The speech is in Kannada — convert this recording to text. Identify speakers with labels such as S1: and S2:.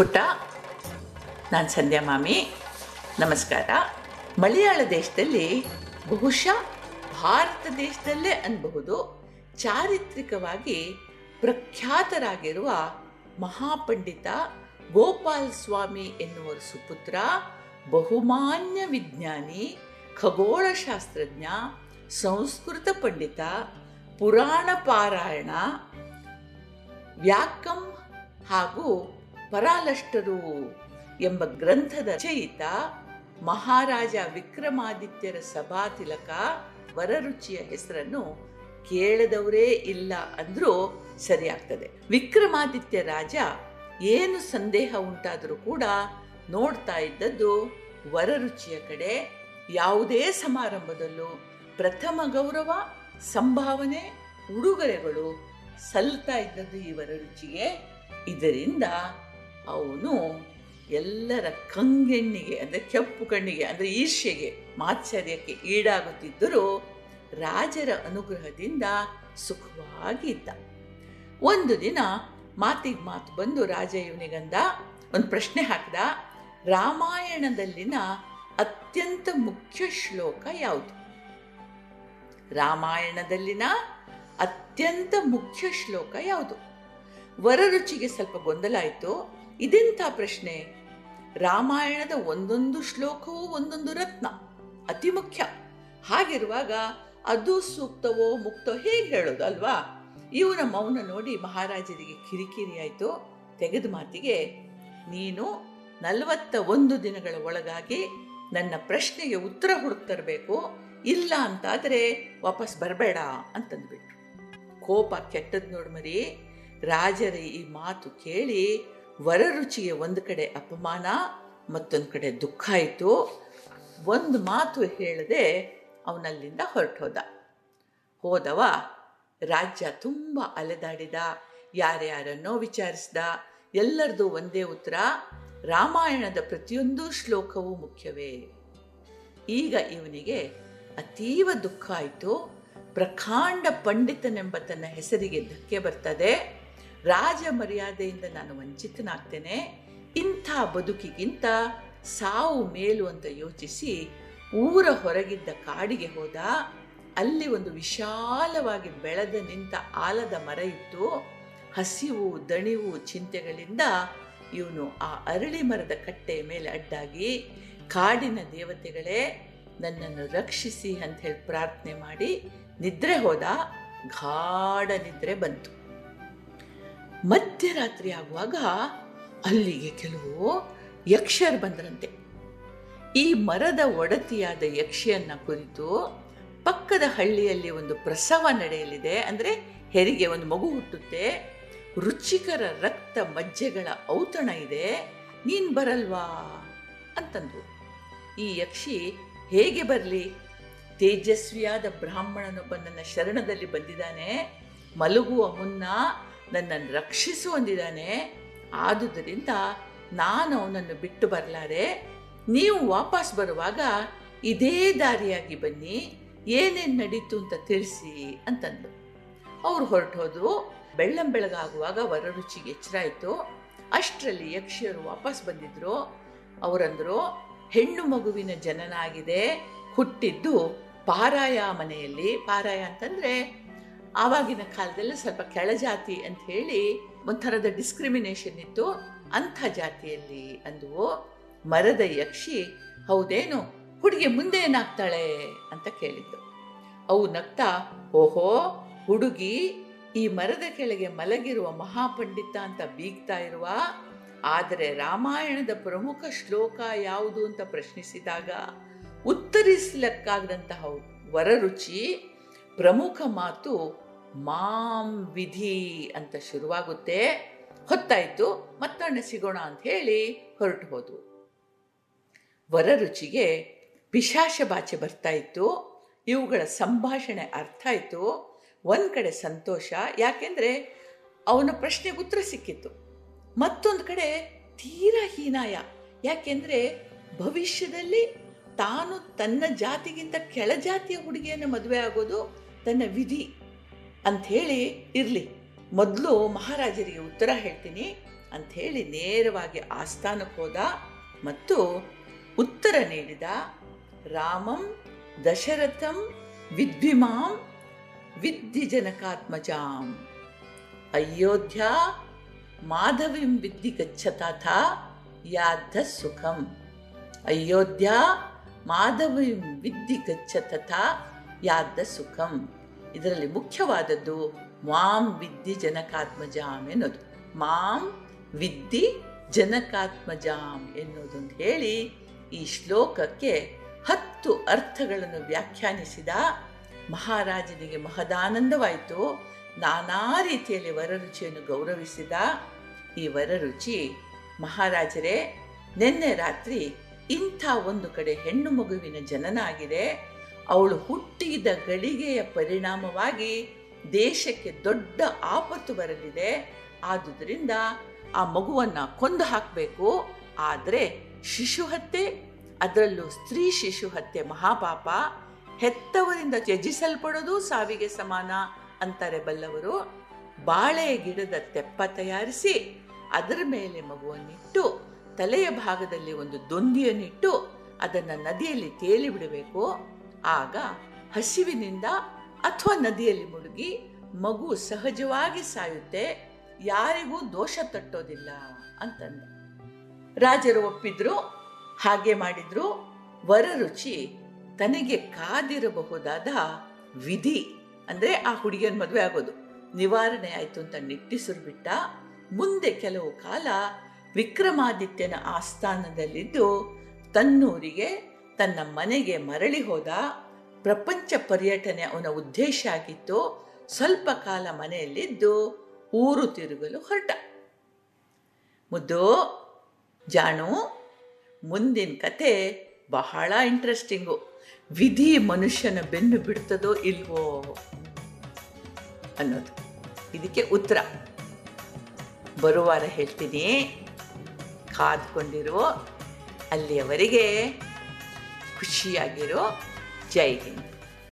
S1: ಪುಟ್ಟ, ನಾನು ಸಂಧ್ಯಾ ಮಾಮಿ, ನಮಸ್ಕಾರ. ಮಲಯಾಳ ದೇಶದಲ್ಲಿ ಬಹುಶಃ ಭಾರತ ದೇಶದಲ್ಲೇ ಅನ್ಬಹುದು, ಚಾರಿತ್ರಿಕವಾಗಿ ಪ್ರಖ್ಯಾತರಾಗಿರುವ ಮಹಾಪಂಡಿತ ಗೋಪಾಲ್ ಸ್ವಾಮಿ ಎನ್ನುವರ ಸುಪುತ್ರ, ಬಹುಮಾನ್ಯ ವಿಜ್ಞಾನಿ, ಖಗೋಳಶಾಸ್ತ್ರಜ್ಞ, ಸಂಸ್ಕೃತ ಪಂಡಿತ, ಪುರಾಣ ಪಾರಾಯಣ, ವ್ಯಾಕಂ ಹಾಗೂ ಪರಾಲಷ್ಟರು ಎಂಬ ಗ್ರಂಥದ ರಚಯಿತ ಮಹಾರಾಜ ವಿಕ್ರಮಾದಿತ್ಯರ ಸಭಾತಿಲಕ ವರರುಚಿಯ ಹೆಸರನ್ನು ಕೇಳದವರೇ ಇಲ್ಲ ಅಂದ್ರೂ ಸರಿಯಾಗ್ತದೆ. ವಿಕ್ರಮಾದಿತ್ಯ ರಾಜ ಏನು ಸಂದೇಹ ಉಂಟಾದರೂ ಕೂಡ ನೋಡ್ತಾ ಇದ್ದದ್ದು ವರರುಚಿಯ ಕಡೆ. ಯಾವುದೇ ಸಮಾರಂಭದಲ್ಲೂ ಪ್ರಥಮ ಗೌರವ, ಸಂಭಾವನೆ, ಉಡುಗೊರೆಗಳು ಸಲ್ತಾ ಇದ್ದದ್ದು ಈ ವರರುಚಿಗೆ. ಇದರಿಂದ ಅವನು ಎಲ್ಲರ ಕಂಗೆಣ್ಣಿಗೆ, ಅಂದರೆ ಕೆಂಪು ಕಣ್ಣಿಗೆ, ಅಂದರೆ ಈರ್ಷ್ಯೆಗೆ, ಮಾತ್ಸರ್ಯಕ್ಕೆ ಈಡಾಗುತ್ತಿದ್ದರೂ ರಾಜರ ಅನುಗ್ರಹದಿಂದ ಸುಖವಾಗಿ ಇದ್ದ ಒಂದು ದಿನ ಮಾತಿಗೆ ಮಾತು ಬಂದು ರಾಜ ಇವನಿಗಂದ ಒಂದು ಪ್ರಶ್ನೆ ಹಾಕಿದ. ರಾಮಾಯಣದಲ್ಲಿನ ಅತ್ಯಂತ ಮುಖ್ಯ ಶ್ಲೋಕ ಯಾವುದು? ರಾಮಾಯಣದಲ್ಲಿನ ಅತ್ಯಂತ ಮುಖ್ಯ ಶ್ಲೋಕ ಯಾವುದು? ವರರುಚಿಗೆ ಸ್ವಲ್ಪ ಗೊಂದಲ ಆಯಿತು. ಇದೆಂಥ ಪ್ರಶ್ನೆ? ರಾಮಾಯಣದ ಒಂದೊಂದು ಶ್ಲೋಕವೂ ಒಂದೊಂದು ರತ್ನ, ಅತಿ ಮುಖ್ಯ. ಹಾಗಿರುವಾಗ ಅದು ಸೂಕ್ತವೋ ಮುಕ್ತವೋ ಹೇಗೆ ಹೇಳೋದು ಅಲ್ವಾ? ಇವನ ಮೌನ ನೋಡಿ ಮಹಾರಾಜರಿಗೆ ಕಿರಿಕಿರಿ ಆಯಿತು ತೆಗೆದ ಮಾತಿಗೆ, ನೀನು ನಲವತ್ತ ಒಂದು ದಿನಗಳ ಒಳಗಾಗಿ ನನ್ನ ಪ್ರಶ್ನೆಗೆ ಉತ್ತರ ಹುಡುಕ್ತರಬೇಕು ಇಲ್ಲ ಅಂತಾದರೆ ವಾಪಸ್ ಬರಬೇಡ ಅಂತಂದ್ಬಿಟ್ರು. ಕೋಪ ಕೆಟ್ಟದ್ ನೋಡ್ಮರಿ ರಾಜರ ಈ ಮಾತು ಕೇಳಿ ವರರುಚಿಗೆ ಒಂದು ಕಡೆ ಅಪಮಾನ, ಮತ್ತೊಂದು ಕಡೆ ದುಃಖ ಆಯಿತು ಒಂದು ಮಾತು ಹೇಳದೆ ಅವನಲ್ಲಿಂದ ಹೊರಟೋದ. ಹೋದವ, ರಾಜ್ಯ ತುಂಬ ಅಲೆದಾಡಿದ, ಯಾರ್ಯಾರನ್ನೋ ವಿಚಾರಿಸ್ದ. ಎಲ್ಲರದು ಒಂದೇ ಉತ್ತರ, ರಾಮಾಯಣದ ಪ್ರತಿಯೊಂದು ಶ್ಲೋಕವೂ ಮುಖ್ಯವೇ. ಈಗ ಇವನಿಗೆ ಅತೀವ ದುಃಖ ಆಯಿತು. ಪ್ರಖಾಂಡ ಪಂಡಿತನೆಂಬ ತನ್ನ ಹೆಸರಿಗೆ ಧಕ್ಕೆ ಬರ್ತದೆ. ರಾಜ ಮರ್ಯಾದೆಯಿಂದ ನಾನು ವಂಚಿತನಾಗ್ತೇನೆ. ಇಂಥ ಬದುಕಿಗಿಂತ ಸಾವು ಮೇಲು ಅಂತ ಯೋಚಿಸಿ ಊರ ಹೊರಗಿದ್ದ ಕಾಡಿಗೆ ಹೋದ. ಅಲ್ಲಿ ಒಂದು ವಿಶಾಲವಾಗಿ ಬೆಳೆದ ನಿಂತ ಆಲದ ಮರ ಇತ್ತು. ಹಸಿವು, ದಣಿವು ಚಿಂತೆಗಳಿಂದ ಇವನು ಆ ಅರಳಿ ಮರದ ಕಟ್ಟೆಯ ಮೇಲೆ ಅಡ್ಡಾಗಿ, ಕಾಡಿನ ದೇವತೆಗಳೇ, ನನ್ನನ್ನು ರಕ್ಷಿಸಿ ಅಂತ ಹೇಳಿ ಪ್ರಾರ್ಥನೆ ಮಾಡಿ ನಿದ್ರೆ ಹೋದ. ಗಾಢ ನಿದ್ರೆ ಬಂತು. ಮಧ್ಯರಾತ್ರಿ ಆಗುವಾಗ ಅಲ್ಲಿಗೆ ಕೆಲವು ಯಕ್ಷರು ಬಂದರಂತೆ. ಈ ಮರದ ಒಡತಿಯಾದ ಯಕ್ಷಿಯನ್ನ ಕುರಿತು ಪಕ್ಕದ ಹಳ್ಳಿಯಲ್ಲಿ ಒಂದು ಪ್ರಸವ ನಡೆಯಲಿದೆ. ಅಂದರೆ ಹೆರಿಗೆ ಒಂದು ಮಗು ಹುಟ್ಟುತ್ತೆ. ರುಚಿಕರ ರಕ್ತ ಮಜ್ಜೆಗಳ ಔತಣ ಇದೆ. ನೀನು ಬರಲ್ವಾ? ಅಂತಂದ್ರು. ಈ ಯಕ್ಷಿ, ಹೇಗೆ ಬರಲಿ? ತೇಜಸ್ವಿಯಾದ ಬ್ರಾಹ್ಮಣನೊಬ್ಬ ನನ್ನ ಶರಣದಲ್ಲಿ ಬಂದಿದ್ದಾನೆ. ಮಲಗುವ ಮುನ್ನ ನನ್ನನ್ನು ರಕ್ಷಿಸು ಅಂದಿದ್ದಾನೆ. ಆದುದರಿಂದ ನಾನು ಅವನನ್ನು ಬಿಟ್ಟು ಬರಲಾರೆ. ನೀವು ವಾಪಸ್ ಬರುವಾಗ ಇದೇ ದಾರಿಯಾಗಿ ಬನ್ನಿ. ಏನೇನು ನಡೀತು ಅಂತ ತಿಳಿಸಿ ಅಂತಂದು. ಅವ್ರು ಹೊರಟೋದು ಬೆಳ್ಳಂ ಬೆಳಗಾಗುವಾಗ ವರರುಚಿಗೆ ಎಚ್ಚರ ಆಯಿತು. ಅಷ್ಟರಲ್ಲಿ ಯಕ್ಷಿಯರು ವಾಪಸ್ ಬಂದಿದ್ರು. ಅವರಂದರು, ಹೆಣ್ಣು ಮಗುವಿನ ಜನನ ಆಗಿದೆ ಹುಟ್ಟಿದ್ದು ಪಾರಾಯ ಮನೆಯಲ್ಲಿ. ಪಾರಾಯ ಅಂತಂದರೆ ಆವಾಗಿನ ಕಾಲದಲ್ಲಿ ಸ್ವಲ್ಪ ಕೆಳಜಾತಿ ಅಂತ ಹೇಳಿ ಒಂಥರದ ಡಿಸ್ಕ್ರಿಮಿನೇಷನ್ ಇತ್ತು. ಅಂಥ ಜಾತಿಯಲ್ಲಿ ಅಂದು ಮರದ ಯಕ್ಷಿ ಹೌದೇನು ಹುಡುಗಿ ಮುಂದೆ ಏನಾಗ್ತಾಳೆ ಅಂತ ಕೇಳಿದ್ದು. ಅವು ನಗ್ತಾ, ಓಹೋ, ಹುಡುಗಿ ಈ ಮರದ ಕೆಳಗೆ ಮಲಗಿರುವ ಮಹಾಪಂಡಿತ ಅಂತ ಬೀಗ್ತಾ ಇರುವ, ಆದರೆ ರಾಮಾಯಣದ ಪ್ರಮುಖ ಶ್ಲೋಕ ಯಾವುದು ಅಂತ ಪ್ರಶ್ನಿಸಿದಾಗ ಉತ್ತರಿಸಲಕ್ಕಾಗದಂತಹ ವರರುಚಿ ಪ್ರಮುಖ ಮಾತು ಮಾಂ ವಿಧಿ ಅಂತ ಶುರುವಾಗುತ್ತೆ. ಹೊತ್ತಾಯಿತು, ಮತ್ತೊಮ್ಮೆ ಸಿಗೋಣ ಅಂತ ಹೇಳಿ ಹೊರಟು ವರ ರುಚಿಗೆ ಪಿಶಾಶ ಬಾಚೆ ಬರ್ತಾ ಇತ್ತು. ಇವುಗಳ ಸಂಭಾಷಣೆ ಅರ್ಥ ಆಯಿತು. ಒಂದು ಕಡೆ ಸಂತೋಷ, ಯಾಕೆಂದರೆ ಅವನ ಪ್ರಶ್ನೆಗೆ ಉತ್ತರ ಸಿಕ್ಕಿತ್ತು. ಮತ್ತೊಂದು ಕಡೆ ತೀರಾ ಹೀನಾಯ. ಯಾಕೆಂದರೆ ಭವಿಷ್ಯದಲ್ಲಿ ತಾನು ತನ್ನ ಜಾತಿಗಿಂತ ಕೆಳಜಾತಿಯ ಹುಡುಗಿಯನ್ನು ಮದುವೆ ಆಗೋದು ತನ್ನ ವಿಧಿ ಅಂಥೇಳಿ ಇರಲಿ. ಮೊದಲು ಮಹಾರಾಜರಿಗೆ ಉತ್ತರ ಹೇಳ್ತೀನಿ. ಅಂಥೇಳಿ ನೇರವಾಗಿ ಆಸ್ಥಾನಕ್ಕೆ ಹೋದ ಮತ್ತು ಉತ್ತರ ನೀಡಿದ. ರಾಮಂ ದಶರಥಂ ವಿದ್ವಿಮಾಂ ವಿದ್ಧಿಜನಕಾತ್ಮಜಾಂ ಅಯೋಧ್ಯ ಮಾಧವಿಂ ವಿದ್ಧಿ ಗಚ್ಚತಾಥ ಯಾದ್ಧ ಸುಖಂ. ಅಯೋಧ್ಯ ಮಾಧವಿಂ ವಿದ್ಧಿ ಗಚ್ಚತಥ ಯಾದ್ಧ ಸುಖಂ. ಇದರಲ್ಲಿ ಮುಖ್ಯವಾದದ್ದು ಮಾಂ ವಿದ್ಧಿ ಜನಕಾತ್ಮಜಾಮ್ ಎನ್ನುವುದು. ಮಾಂ ವಿದ್ಧಿ ಜನಕಾತ್ಮಜಾಮ್ ಎನ್ನುವುದೊಂದು ಹೇಳಿ ಈ ಶ್ಲೋಕಕ್ಕೆ ಹತ್ತು ಅರ್ಥಗಳನ್ನು ವ್ಯಾಖ್ಯಾನಿಸಿದ ಮಹಾರಾಜನಿಗೆ ಮಹದಾನಂದವಾಯಿತು. ನಾನಾ ರೀತಿಯಲ್ಲಿ ವರರುಚಿಯನ್ನು ಗೌರವಿಸಿದ ಈ ವರರುಚಿ, ಮಹಾರಾಜರೇ, ನಿನ್ನೆ ರಾತ್ರಿ ಇಂಥ ಒಂದು ಕಡೆ ಹೆಣ್ಣು ಮಗುವಿನ ಜನನ ಆಗಿದೆ ಅವಳು ಹುಟ್ಟಿದ ಗಳಿಗೆಯ ಪರಿಣಾಮವಾಗಿ ದೇಶಕ್ಕೆ ದೊಡ್ಡ ಆಪತ್ತು ಬರಲಿದೆ. ಆದುದರಿಂದ ಆ ಮಗುವನ್ನು ಕೊಂದು ಹಾಕಬೇಕು. ಆದರೆ ಶಿಶು ಹತ್ಯೆ, ಅದರಲ್ಲೂ ಸ್ತ್ರೀ ಶಿಶು ಹತ್ಯೆ ಮಹಾಪಾಪ. ಹೆತ್ತವರಿಂದ ತ್ಯಜಿಸಲ್ಪಡೋದು ಸಾವಿಗೆ ಸಮಾನ ಅಂತಾರೆ ಬಲ್ಲವರು. ಬಾಳೆ ಗಿಡದ ತೆಪ್ಪ ತಯಾರಿಸಿ ಅದರ ಮೇಲೆ ಮಗುವನ್ನಿಟ್ಟು, ತಲೆಯ ಭಾಗದಲ್ಲಿ ಒಂದು ದೊಂದಿಯನ್ನಿಟ್ಟು ಅದನ್ನು ನದಿಯಲ್ಲಿ ತೇಲಿ ಬಿಡಬೇಕು. ಆಗ ಹಸಿವಿನಿಂದ ಅಥವಾ ನದಿಯಲ್ಲಿ ಮುಳುಗಿ ಮಗು ಸಹಜವಾಗಿ ಸಾಯುತ್ತೆ, ಯಾರಿಗೂ ದೋಷ ತಟ್ಟೋದಿಲ್ಲ ಅಂತಂದ. ರಾಜರು ಒಪ್ಪಿದ್ರು, ಹಾಗೆ ಮಾಡಿದ್ರು. ವರರುಚಿ ತನಗೆ ಕಾದಿರಬಹುದಾದ ವಿಧಿ ಅಂದ್ರೆ ಆ ಹುಡುಗಿಯನ್ ಮದುವೆ ಆಗೋದು. ನಿವಾರಣೆ ಆಯ್ತು ಅಂತ ನಿಟ್ಟಿಸಿರು ಬಿಟ್ಟ. ಮುಂದೆ ಕೆಲವು ಕಾಲ ವಿಕ್ರಮಾದಿತ್ಯನ ಆಸ್ಥಾನದಲ್ಲಿದ್ದು ತನ್ನೂರಿಗೆ ತನ್ನ ಮನೆಗೆ ಮರಳಿ ಹೋದ ಪ್ರಪಂಚ ಪರ್ಯಟನೆ ಅವನ ಉದ್ದೇಶ ಆಗಿತ್ತು. ಸ್ವಲ್ಪ ಕಾಲ ಮನೆಯಲ್ಲಿದ್ದು ಊರು ತಿರುಗಲು ಹೊರಟ. ಮುದ್ದು, ಜಾಣು, ಮುಂದಿನ ಕತೆ ಬಹಳ ಇಂಟ್ರೆಸ್ಟಿಂಗು ವಿಧಿ ಮನುಷ್ಯನ ಬೆನ್ನು ಬಿಡ್ತದೋ ಇಲ್ವೋ ಅನ್ನೋದು. ಇದಕ್ಕೆ ಉತ್ತರ. ಬರುವಾರ ಹೇಳ್ತೀನಿ. ಕಾದ್ಕೊಂಡಿರೋ. ಅಲ್ಲಿಯವರೆಗೆ ಖುಷಿಯಾಗಿರೋ ಜೈ ಹಿಂದ್.